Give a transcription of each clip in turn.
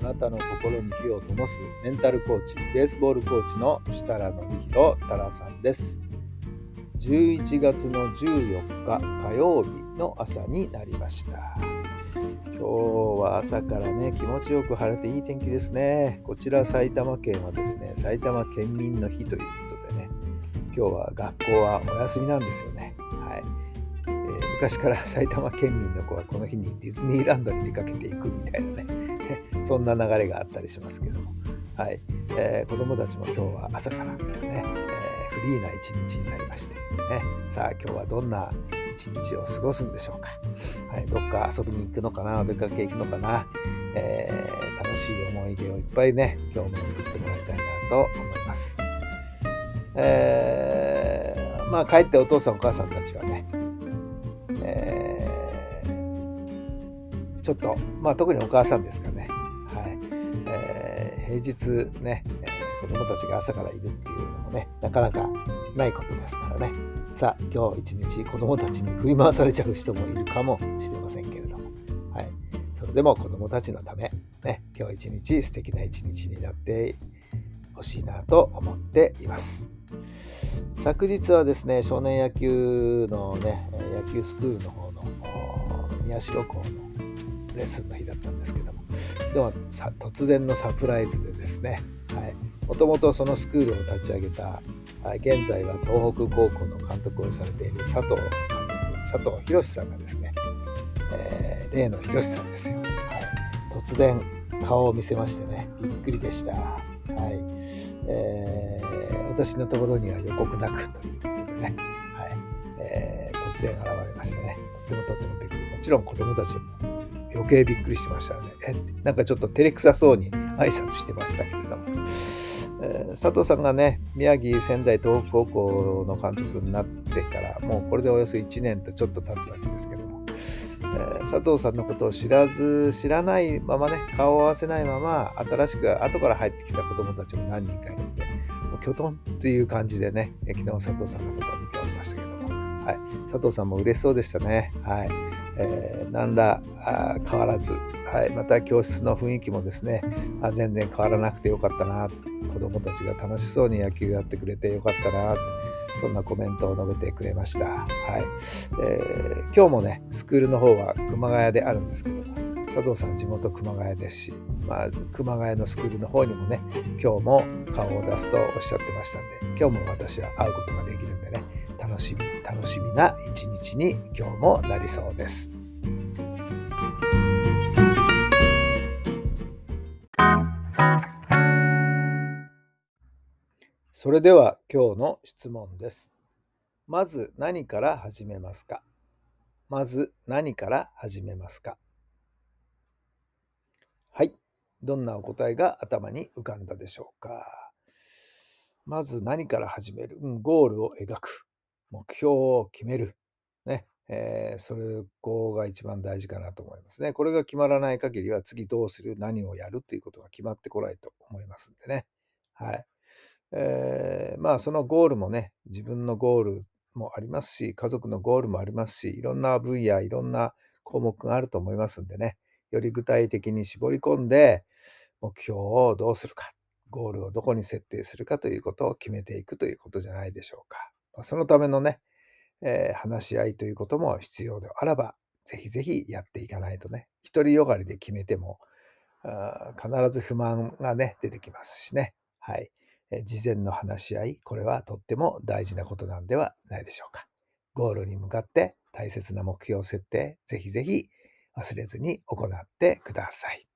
あなたの心に火を灯すメンタルコーチ、ベースボールコーチの設楽信弘太良さんです。11月の14日火曜日の朝になりました。今日は朝からね、気持ちよく晴れていい天気ですね。こちら埼玉県はですね、埼玉県民の日ということでね、今日は学校はお休みなんですよね。はい。えー昔から埼玉県民の子はこの日にディズニーランドに出かけていくみたいなね そんな流れがあったりしますけども、はい。えー子どもたちも今日は朝からね、えーフリーな一日になりまして、ね、さあ今日はどんな一日を過ごすんでしょうか、はい、どっか遊びに行くのかなお出かけ行くのかな、えー楽しい思い出をいっぱいね今日も作ってもらいたいなと思います。えーまあ帰ってお父さんお母さんたちはねえーちょっと、まあ、特にお母さんですかね、はい。えー平日ね、えー子供たちが朝からいるっていうのもね、なかなかないことですからね、さあ、今日一日子供たちに振り回されちゃう人もいるかもしれませんけれども、はい、それでも子供たちのため、ね、今日一日素敵な一日になってほしいなと思っています。昨日はですね、少年野球のね、野球スクールの方の宮代校のレッスンの日だったんですけども、昨日はさ突然のサプライズでですね、もともとそのスクールを立ち上げた、はい現在は東北高校の監督をされている佐藤監督、佐藤博さんがですね、えー例の博さんですよ、はい。突然顔を見せましてね、びっくりでした。はい。えー私のところには予告なくということでね、はい。えー突然現れましてね、とってもとってもびっくり。もちろん子供たちも余計びっくりしましたね。えなんかちょっと照れくさそうに挨拶してましたけれども。え佐藤さんがね、宮城仙台東北高校の監督になってから、もうこれでおよそ1年とちょっと経つわけですけども、えー佐藤さんのことを知らず、知らないままね、顔を合わせないまま、新しく後から入ってきた子供たちも何人かいるんで、もうきょとんという感じでね、昨日佐藤さんのことを見ておりましたけども、はい、佐藤さんも嬉しそうでしたね。はいえー何ら変わらず、はい、また教室の雰囲気もですねあ全然変わらなくてよかったな子どもたちが楽しそうに野球やってくれてよかったなそんなコメントを述べてくれました、はいえー今日もねスクールの方は熊谷であるんですけども佐藤さん地元熊谷ですし、まあ、熊谷のスクールの方にもね今日も顔を出すとおっしゃってましたんで今日も私は会うことができるんでね楽しみ楽しみな一日に今日もなりそうです。それでは今日の質問です。まず何から始めますか？まず何から始めますか？はい。どんなお答えが頭に浮かんだでしょうか？まず何から始める、うん、ゴールを描く。目標を決める。ね。えーそれ、こが一番大事かなと思いますね。これが決まらない限りは次どうする、何をやるということが決まってこないと思いますんでね。はい。えーまあそのゴールもね、自分のゴールもありますし、家族のゴールもありますし、いろんな分野、いろんな項目があると思いますんでね、より具体的に絞り込んで、目標をどうするか、ゴールをどこに設定するかということを決めていくということじゃないでしょうか。そのためのね、えー話し合いということも必要であらば、ぜひぜひやっていかないとね、独りよがりで決めても、あ必ず不満がね、出てきますしね。はい。え事前の話し合い、これはとっても大事なことなんではないでしょうか。ゴールに向かって大切な目標設定、ぜひぜひ忘れずに行ってください。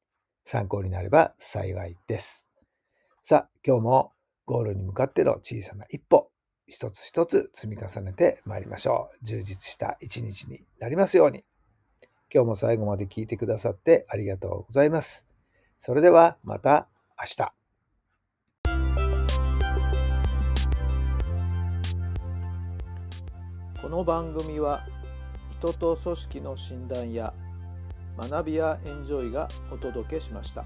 参考になれば幸いです。さあ、今日もゴールに向かっての小さな一歩、一つ一つ積み重ねてまいりましょう。充実した一日になりますように。今日も最後まで聞いてくださってありがとうございます。それではまた明日。この番組は人と組織の診断や学びやエンジョイがお届けしました。